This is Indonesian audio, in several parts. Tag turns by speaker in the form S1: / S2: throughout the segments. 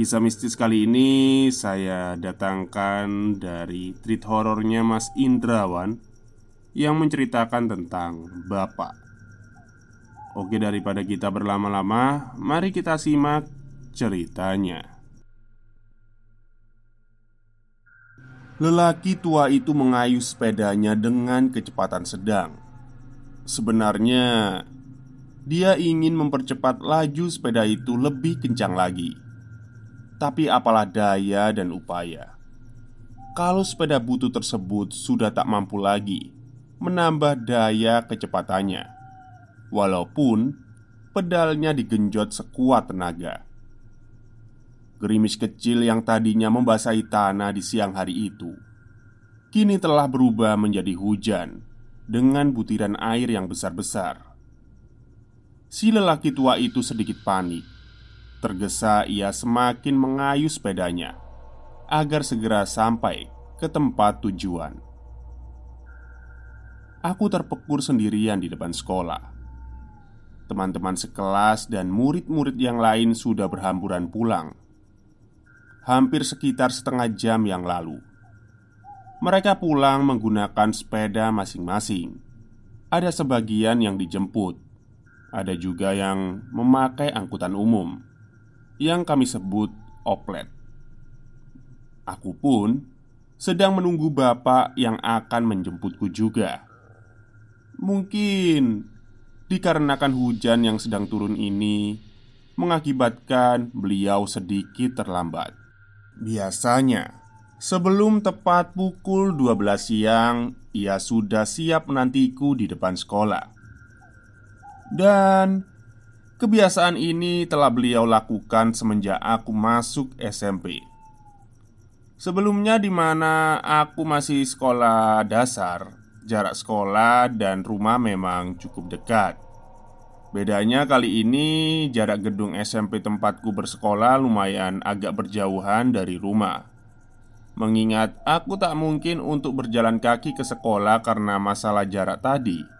S1: Kisah mistis kali ini saya datangkan dari treat horornya Mas Indrawan Yang menceritakan tentang Bapak. Oke daripada kita berlama-lama Mari kita simak ceritanya. Lelaki tua itu mengayuh sepedanya dengan kecepatan sedang. Sebenarnya Dia ingin mempercepat laju sepeda itu lebih kencang lagi tapi apalah daya dan upaya. Kalau sepeda butut tersebut sudah tak mampu lagi Menambah daya kecepatannya. Walaupun pedalnya digenjot sekuat tenaga. Gerimis kecil yang tadinya membasahi tanah di siang hari itu Kini telah berubah menjadi hujan Dengan butiran air yang besar-besar. Si lelaki tua itu sedikit panik Tergesa ia semakin mengayuh sepedanya Agar segera sampai ke tempat tujuan. Aku terpekur sendirian di depan sekolah. Teman-teman sekelas dan murid-murid yang lain sudah berhamburan pulang. Hampir sekitar setengah jam yang lalu. Mereka pulang menggunakan sepeda masing-masing. Ada sebagian yang dijemput Ada juga yang memakai angkutan umum yang kami sebut oplet. Aku pun sedang menunggu bapak yang akan menjemputku juga. Mungkin dikarenakan hujan yang sedang turun ini mengakibatkan beliau sedikit terlambat. Biasanya, sebelum tepat pukul 12 siang, ia sudah siap menantiku di depan sekolah. Dan Kebiasaan ini telah beliau lakukan semenjak aku masuk SMP. Sebelumnya, di mana aku masih sekolah dasar, jarak sekolah dan rumah memang cukup dekat. Bedanya kali ini, jarak gedung SMP tempatku bersekolah lumayan agak berjauhan dari rumah. Mengingat aku tak mungkin untuk berjalan kaki ke sekolah karena masalah jarak tadi.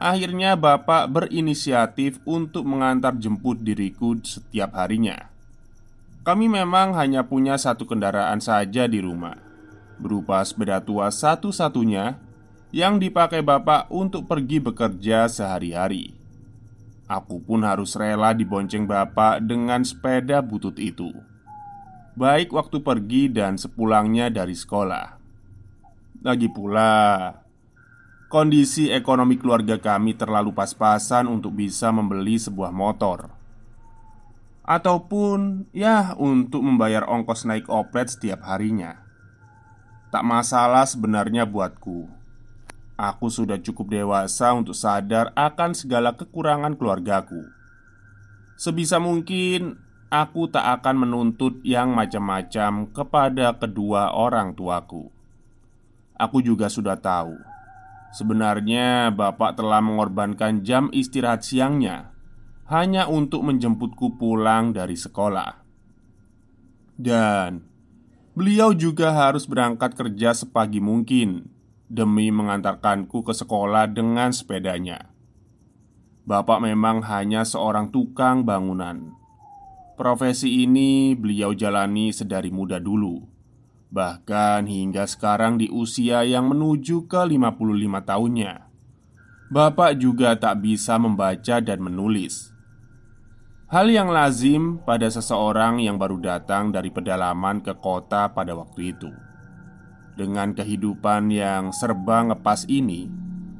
S1: Akhirnya bapak berinisiatif untuk mengantar jemput diriku setiap harinya. Kami memang hanya punya satu kendaraan saja di rumah Berupa sepeda tua satu-satunya Yang dipakai bapak untuk pergi bekerja sehari-hari. Aku pun harus rela dibonceng bapak dengan sepeda butut itu. Baik waktu pergi dan sepulangnya dari sekolah. Lagi pula, Kondisi ekonomi keluarga kami terlalu pas-pasan untuk bisa membeli sebuah motor. Ataupun ya untuk membayar ongkos naik oplet setiap harinya. Tak masalah sebenarnya buatku. Aku sudah cukup dewasa untuk sadar akan segala kekurangan keluargaku. Sebisa mungkin aku tak akan menuntut yang macam-macam kepada kedua orang tuaku. Aku juga sudah tahu Sebenarnya bapak telah mengorbankan jam istirahat siangnya Hanya untuk menjemputku pulang dari sekolah. Dan beliau juga harus berangkat kerja sepagi mungkin Demi mengantarkanku ke sekolah dengan sepedanya. Bapak memang hanya seorang tukang bangunan. Profesi ini beliau jalani sedari muda dulu Bahkan hingga sekarang di usia yang menuju ke 55 tahunnya Bapak juga tak bisa membaca dan menulis. Hal yang lazim pada seseorang yang baru datang dari pedalaman ke kota pada waktu itu. Dengan kehidupan yang serba ngepas ini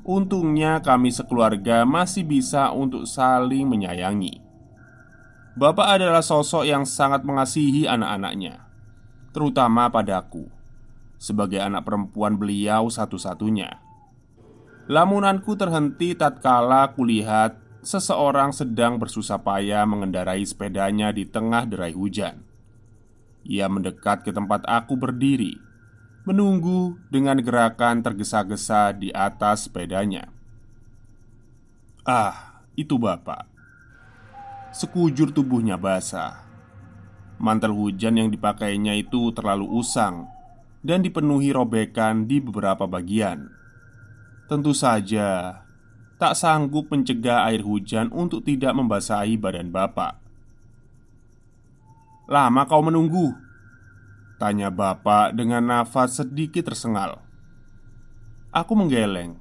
S1: Untungnya kami sekeluarga masih bisa untuk saling menyayangi. Bapak adalah sosok yang sangat mengasihi anak-anaknya terutama padaku, sebagai anak perempuan beliau satu-satunya. Lamunanku terhenti tatkala kulihat seseorang sedang bersusah payah mengendarai sepedanya di tengah derai hujan. Ia mendekat ke tempat aku berdiri, menunggu dengan gerakan tergesa-gesa di atas sepedanya. Ah, itu bapak. Sekujur tubuhnya basah Mantel hujan yang dipakainya itu terlalu usang dan dipenuhi robekan di beberapa bagian. Tentu saja, tak sanggup mencegah air hujan untuk tidak membasahi badan bapak. "Lama kau menunggu?" tanya bapak dengan nafas sedikit tersengal. Aku menggeleng,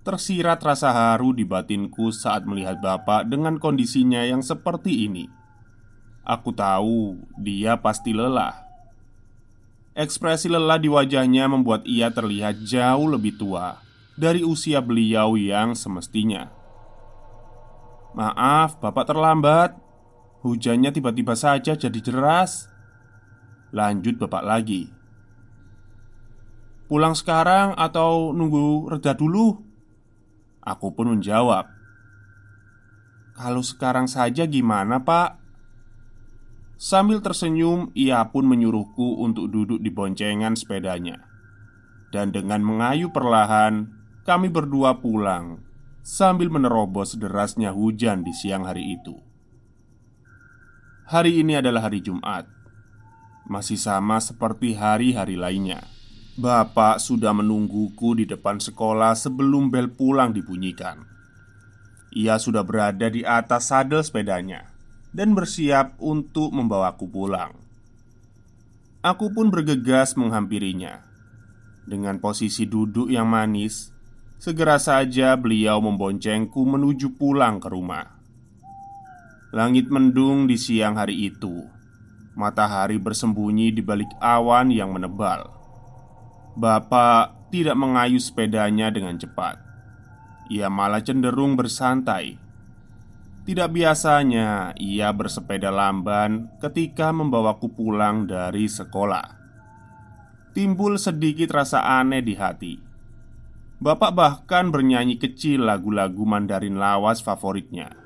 S1: tersirat rasa haru di batinku saat melihat bapak dengan kondisinya yang seperti ini. Aku tahu dia pasti lelah. Ekspresi lelah di wajahnya membuat ia terlihat jauh lebih tua dari usia beliau yang semestinya. "Maaf, Bapak terlambat. Hujannya tiba-tiba saja jadi deras." Lanjut Bapak lagi. "Pulang sekarang atau nunggu reda dulu?" Aku pun menjawab, "Kalau sekarang saja gimana, Pak?" Sambil tersenyum, ia pun menyuruhku untuk duduk di boncengan sepedanya. Dan dengan mengayu perlahan, kami berdua pulang sambil menerobos derasnya hujan di siang hari itu. Hari ini adalah hari Jumat, masih sama seperti hari-hari lainnya. Bapak sudah menungguku di depan sekolah sebelum bel pulang dibunyikan. Ia sudah berada di atas sadel sepedanya dan bersiap untuk membawaku pulang. Aku pun bergegas menghampirinya. Dengan posisi duduk yang manis, segera saja beliau memboncengku menuju pulang ke rumah. Langit mendung di siang hari itu. Matahari bersembunyi di balik awan yang menebal. Bapak tidak mengayuh sepedanya dengan cepat. Ia malah cenderung bersantai tidak biasanya ia bersepeda lamban ketika membawaku pulang dari sekolah. Timbul sedikit rasa aneh di hati. Bapak bahkan bernyanyi kecil lagu-lagu Mandarin lawas favoritnya.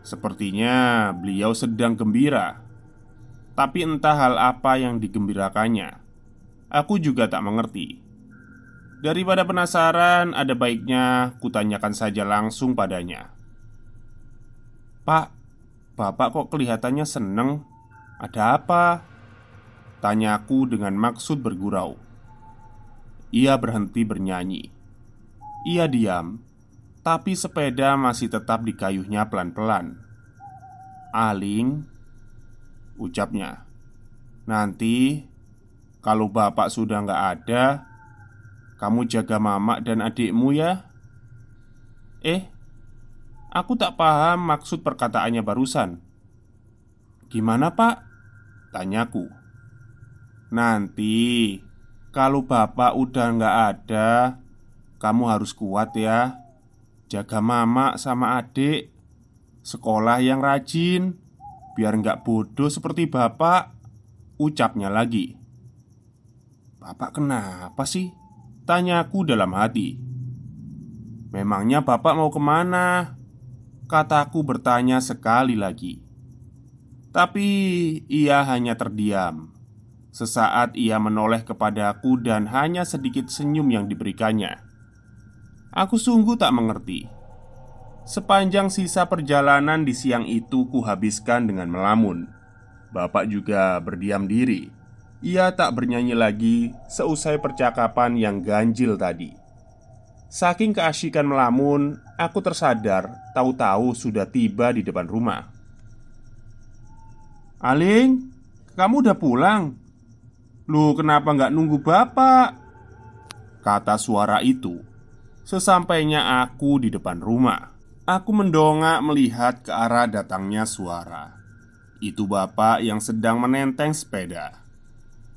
S1: Sepertinya beliau sedang gembira, tapi entah hal apa yang digembirakannya. Aku juga tak mengerti. Daripada penasaran, ada baiknya kutanyakan saja langsung padanya. Pak, bapak kok kelihatannya seneng? Ada apa? Tanyaku dengan maksud bergurau Ia berhenti bernyanyi Ia diam Tapi sepeda masih tetap dikayuhnya pelan-pelan Aling Ucapnya Nanti Kalau bapak sudah nggak ada Kamu jaga mamak dan adikmu ya Eh Aku tak paham maksud perkataannya barusan. "Gimana, Pak?" tanyaku. "Nanti kalau bapak udah nggak ada, kamu harus kuat ya. Jaga mama sama adik, sekolah yang rajin, biar nggak bodoh seperti bapak." Ucapnya lagi. "Bapak kenapa sih?" tanyaku dalam hati. Memangnya bapak mau ke mana? Kataku bertanya sekali lagi Tapi ia hanya terdiam Sesaat ia menoleh kepadaku dan hanya sedikit senyum yang diberikannya. Aku sungguh tak mengerti. Sepanjang sisa perjalanan di siang itu kuhabiskan dengan melamun. Bapak juga berdiam diri. Ia tak bernyanyi lagi seusai percakapan yang ganjil tadi. Saking keasyikan melamun, aku tersadar tahu-tahu sudah tiba di depan rumah. Aling, kamu udah pulang? Lu kenapa nggak nunggu bapak? Kata suara itu Sesampainya aku di depan rumah Aku mendongak melihat ke arah datangnya suara Itu bapak yang sedang menenteng sepeda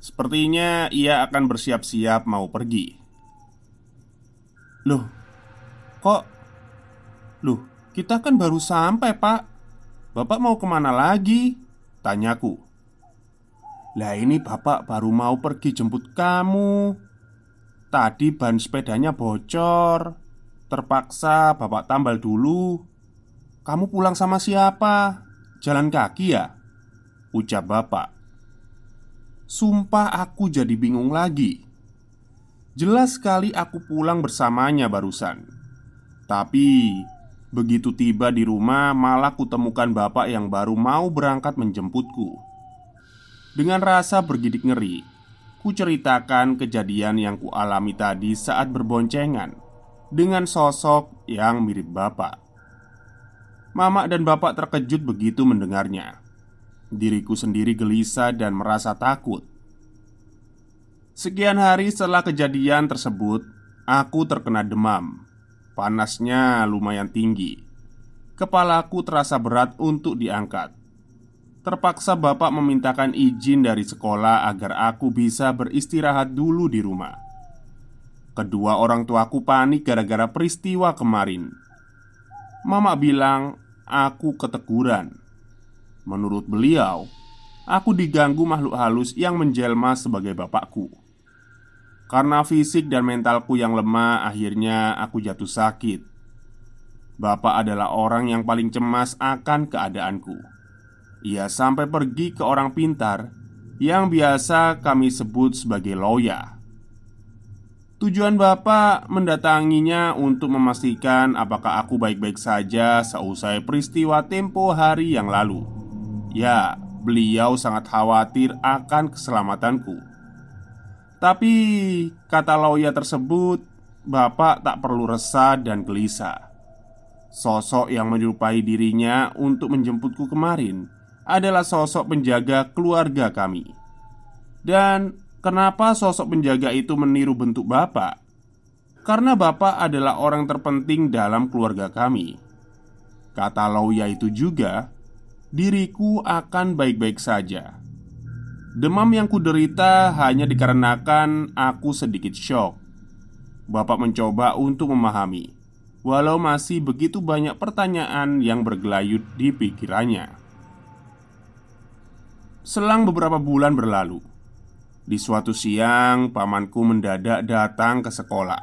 S1: Sepertinya ia akan bersiap-siap mau pergi Loh, kok? Loh, kita kan baru sampai pak. Bapak mau ke mana lagi? Tanyaku lah ini bapak baru mau pergi jemput kamu. Tadi ban sepedanya bocor. Terpaksa bapak tambal dulu. Kamu pulang sama siapa? Jalan kaki ya? Ucap bapak. Sumpah aku jadi bingung lagi Jelas sekali aku pulang bersamanya barusan Tapi Begitu tiba di rumah malah kutemukan bapak yang baru mau berangkat menjemputku dengan rasa bergidik ngeri, ku ceritakan kejadian yang kualami tadi saat berboncengan dengan sosok yang mirip bapak. Mama dan bapak terkejut begitu mendengarnya. Diriku sendiri gelisah dan merasa takut. Sekian hari setelah kejadian tersebut, aku terkena demam. Panasnya lumayan tinggi. Kepalaku terasa berat untuk diangkat. Terpaksa bapak memintakan izin dari sekolah agar aku bisa beristirahat dulu di rumah. Kedua orang tuaku panik gara-gara peristiwa kemarin. Mama bilang aku keteguran. Menurut beliau, aku diganggu makhluk halus yang menjelma sebagai bapakku. Karena fisik dan mentalku yang lemah, akhirnya aku jatuh sakit. Bapak adalah orang yang paling cemas akan keadaanku. Ia sampai pergi ke orang pintar yang biasa kami sebut sebagai loya. Tujuan bapak mendatanginya untuk memastikan apakah aku baik-baik saja seusai peristiwa tempo hari yang lalu. Ya, beliau sangat khawatir akan keselamatanku. Tapi kata loya tersebut, bapak tak perlu resah dan gelisah. Sosok yang menyerupai dirinya untuk menjemputku kemarin adalah sosok penjaga keluarga kami. Dan kenapa sosok penjaga itu meniru bentuk bapak? Karena bapak adalah orang terpenting dalam keluarga kami. Kata Lauya itu juga, diriku akan baik-baik saja. Demam yang kuderita hanya dikarenakan aku sedikit shock. Bapak mencoba untuk memahami, walau masih begitu banyak pertanyaan yang bergelayut di pikirannya. Selang beberapa bulan berlalu Di suatu siang, pamanku mendadak datang ke sekolah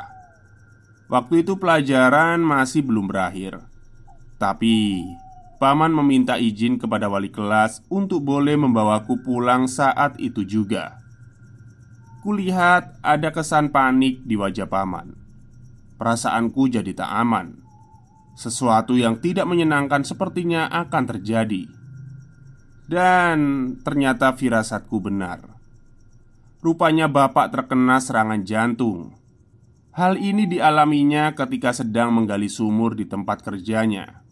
S1: Waktu itu pelajaran masih belum berakhir Tapi, paman meminta izin kepada wali kelas untuk boleh membawaku pulang saat itu juga. Kulihat ada kesan panik di wajah paman. Perasaanku jadi tak aman. Sesuatu yang tidak menyenangkan sepertinya akan terjadi. Dan ternyata firasatku benar. Rupanya bapak terkena serangan jantung. Hal ini dialaminya ketika sedang menggali sumur di tempat kerjanya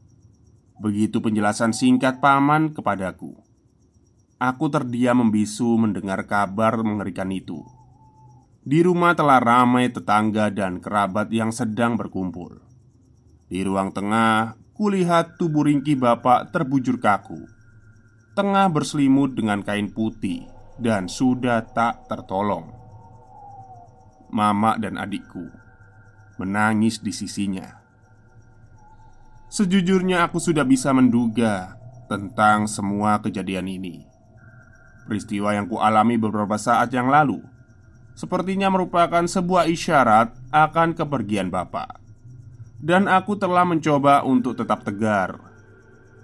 S1: Begitu penjelasan singkat paman kepadaku Aku terdiam membisu mendengar kabar mengerikan itu Di rumah telah ramai tetangga dan kerabat yang sedang berkumpul Di ruang tengah, kulihat tubuh ringkih bapak terbujur kaku tengah berselimut dengan kain putih dan sudah tak tertolong. Mama dan adikku menangis di sisinya. Sejujurnya, aku sudah bisa menduga tentang semua kejadian ini. Peristiwa yang kualami beberapa saat yang lalu sepertinya merupakan sebuah isyarat akan kepergian Bapak, dan aku telah mencoba untuk tetap tegar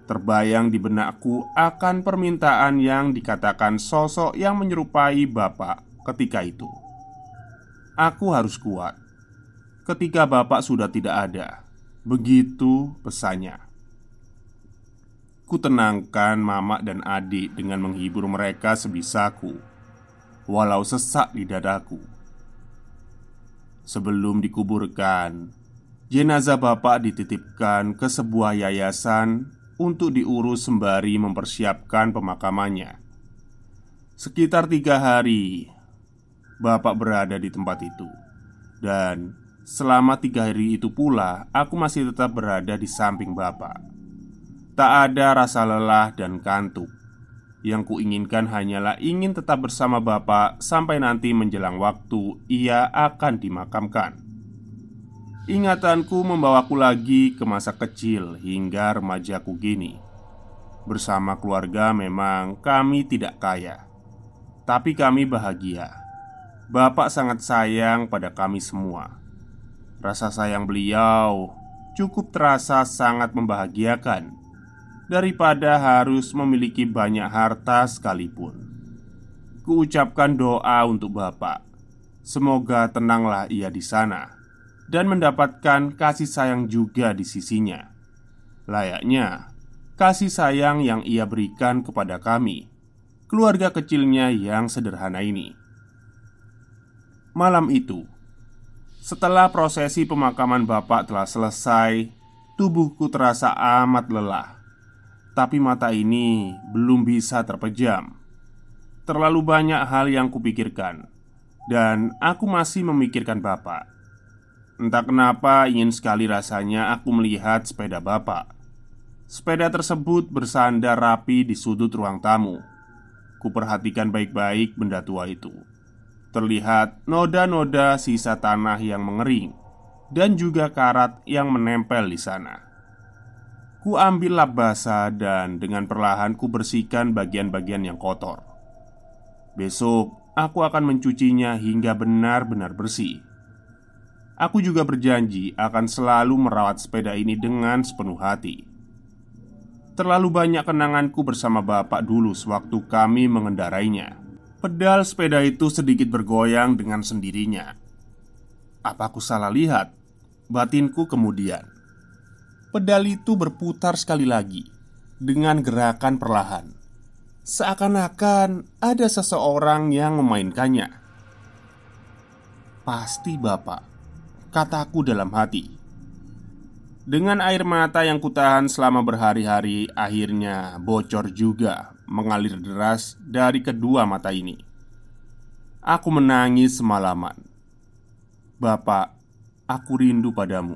S1: Terbayang di benakku akan permintaan yang dikatakan sosok yang menyerupai bapak ketika itu. Aku harus kuat ketika bapak sudah tidak ada. Begitu pesannya. Kutenangkan mama dan adik dengan menghibur mereka sebisaku, walau sesak di dadaku. Sebelum dikuburkan, jenazah bapak dititipkan ke sebuah yayasan untuk diurus sembari mempersiapkan pemakamannya. Sekitar tiga hari, bapak berada di tempat itu, dan selama tiga hari itu pula aku masih tetap berada di samping bapak. Tak ada rasa lelah dan kantuk. Yang kuinginkan hanyalah ingin tetap bersama bapak sampai nanti menjelang waktu ia akan dimakamkan. Ingatanku membawaku lagi ke masa kecil hingga remajaku gini. Bersama keluarga memang kami tidak kaya, tapi kami bahagia. Bapak sangat sayang pada kami semua. Rasa sayang beliau cukup terasa sangat membahagiakan daripada harus memiliki banyak harta sekalipun. Kuucapkan doa untuk Bapak. Semoga tenanglah ia di sana dan mendapatkan kasih sayang juga di sisinya. Layaknya kasih sayang yang ia berikan kepada kami, keluarga kecilnya yang sederhana ini. Malam itu, setelah prosesi pemakaman bapak telah selesai, tubuhku terasa amat lelah. Tapi mata ini belum bisa terpejam. Terlalu banyak hal yang kupikirkan, dan aku masih memikirkan bapak. Entah kenapa ingin sekali rasanya aku melihat sepeda bapak Sepeda tersebut bersandar rapi di sudut ruang tamu Kuperhatikan baik-baik benda tua itu Terlihat noda-noda sisa tanah yang mengering Dan juga karat yang menempel di sana Ku ambil lap basah dan dengan perlahan ku bersihkan bagian-bagian yang kotor Besok aku akan mencucinya hingga benar-benar bersih Aku juga berjanji akan selalu merawat sepeda ini dengan sepenuh hati. Terlalu banyak kenanganku bersama bapak dulu sewaktu kami mengendarainya. Pedal sepeda itu sedikit bergoyang dengan sendirinya. Apa aku salah lihat? Batinku kemudian. Pedal itu berputar sekali lagi dengan gerakan perlahan. Seakan-akan ada seseorang yang memainkannya. Pasti bapak kataku dalam hati. Dengan air mata yang kutahan selama berhari-hari, akhirnya bocor juga mengalir deras dari kedua mata ini. Aku menangis semalaman. Bapak, aku rindu padamu.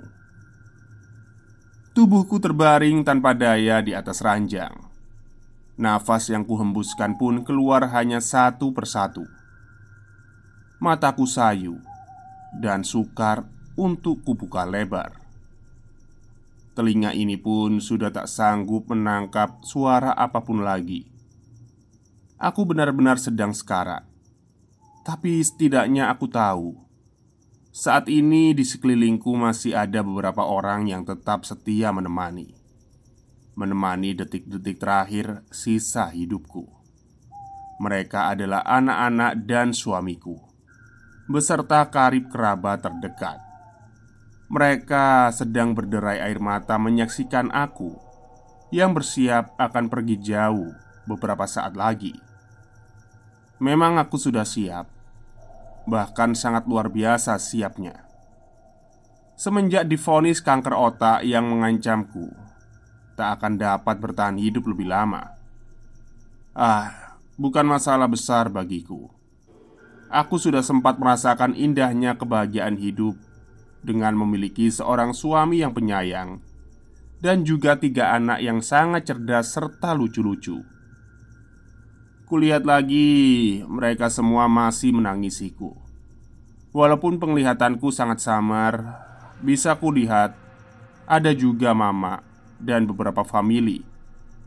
S1: Tubuhku terbaring tanpa daya di atas ranjang. Nafas yang kuhembuskan pun keluar hanya satu persatu. Mataku sayu dan sukar untuk kubuka lebar. Telinga ini pun sudah tak sanggup menangkap suara apa pun lagi. Aku benar-benar sedang sekarat, tapi setidaknya aku tahu saat ini di sekelilingku masih ada beberapa orang yang tetap setia menemani, menemani detik-detik terakhir sisa hidupku. Mereka adalah anak-anak dan suamiku, beserta karib kerabat terdekat. Mereka sedang berderai air mata menyaksikan aku yang bersiap akan pergi jauh beberapa saat lagi. Memang aku sudah siap, bahkan sangat luar biasa siapnya. Semenjak difonis kanker otak yang mengancamku, tak akan dapat bertahan hidup lebih lama. Ah, bukan masalah besar bagiku. Aku sudah sempat merasakan indahnya kebahagiaan hidup dengan memiliki seorang suami yang penyayang dan juga tiga anak yang sangat cerdas serta lucu-lucu. Kulihat lagi, mereka semua masih menangisiku. Walaupun penglihatanku sangat samar, bisa kulihat ada juga mama dan beberapa famili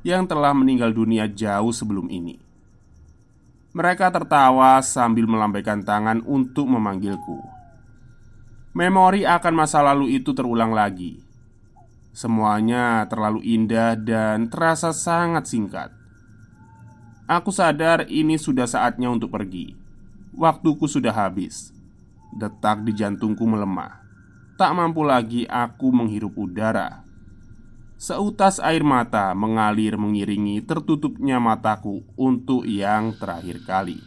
S1: yang telah meninggal dunia jauh sebelum ini. Mereka tertawa sambil melambaikan tangan untuk memanggilku. Memori akan masa lalu itu terulang lagi Semuanya terlalu indah dan terasa sangat singkat. Aku sadar ini sudah saatnya untuk pergi. Waktuku sudah habis. Detak di jantungku melemah. Tak mampu lagi aku menghirup udara. Seutas air mata mengalir mengiringi tertutupnya mataku untuk yang terakhir kali.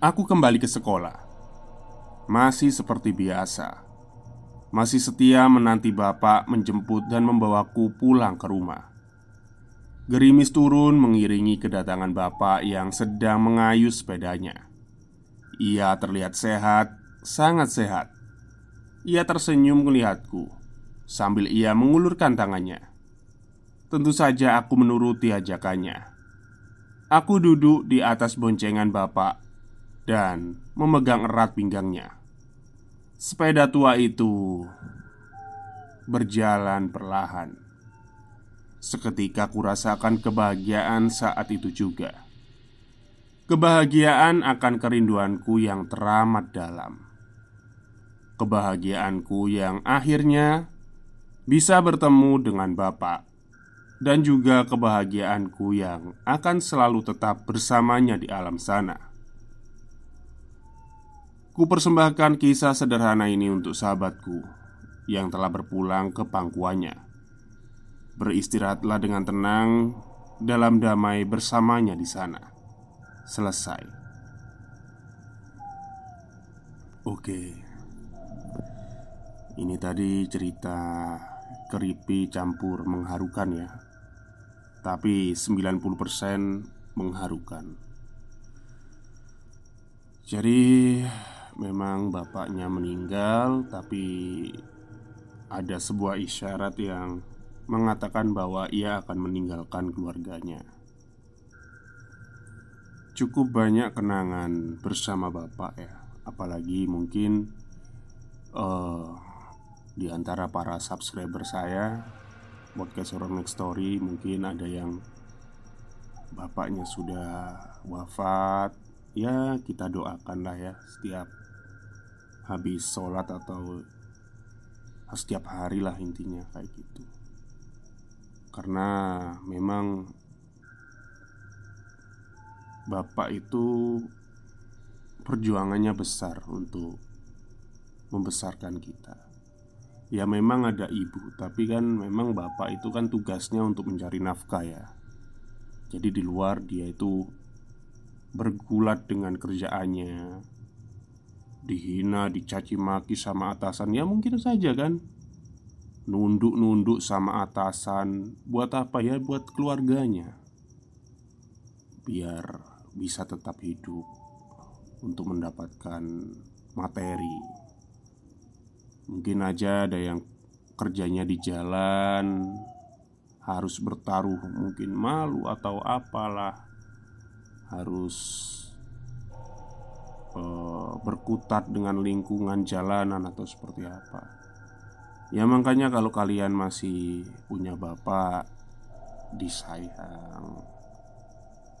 S1: Aku kembali ke sekolah. Masih seperti biasa masih setia menanti bapak menjemput dan membawaku pulang ke rumah. Gerimis turun mengiringi kedatangan bapak yang sedang mengayuh sepedanya. Ia terlihat sehat, sangat sehat. Ia tersenyum melihatku sambil ia mengulurkan tangannya. Tentu saja aku menuruti ajakannya. Aku duduk di atas boncengan bapak dan memegang erat pinggangnya. Sepeda tua itu berjalan perlahan. Seketika kurasakan kebahagiaan saat itu juga. Kebahagiaan akan kerinduanku yang teramat dalam. Kebahagiaanku yang akhirnya bisa bertemu dengan Bapak dan juga kebahagiaanku yang akan selalu tetap bersamanya di alam sana. Ku persembahkan kisah sederhana ini untuk sahabatku yang telah berpulang ke pangkuannya. Beristirahatlah dengan tenang dalam damai bersamanya di sana. Selesai. Oke. Ini tadi cerita keripi campur mengharukan ya. Tapi 90% mengharukan. Jadi memang bapaknya meninggal, tapi ada sebuah isyarat yang mengatakan bahwa ia akan meninggalkan keluarganya. Cukup banyak kenangan bersama bapak ya, apalagi mungkin uh, di antara para subscriber saya podcast orang next story mungkin ada yang bapaknya sudah wafat ya kita doakan lah ya setiap habis sholat atau setiap hari lah intinya kayak gitu karena memang bapak itu perjuangannya besar untuk membesarkan kita. Ya memang ada ibu tapi kan memang bapak itu kan tugasnya untuk mencari nafkah ya. Jadi di luar dia itu bergulat dengan kerjaannya dihina, dicaci maki sama atasan. Ya mungkin saja kan Nunduk-nunduk sama atasan Buat apa ya? Buat keluarganya Biar bisa tetap hidup Untuk mendapatkan materi Mungkin aja ada yang kerjanya di jalan Harus bertaruh mungkin malu atau apalah Harus Eh, berkutat dengan lingkungan jalanan atau seperti apa. Ya makanya kalau kalian masih punya bapak disayang.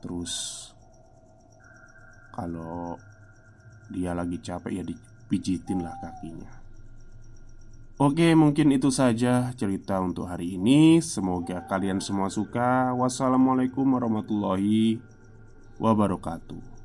S1: Terus Kalau dia lagi capek ya dipijitin lah kakinya. Oke mungkin itu saja cerita untuk hari ini. Semoga kalian semua suka. Wassalamualaikum warahmatullahi wabarakatuh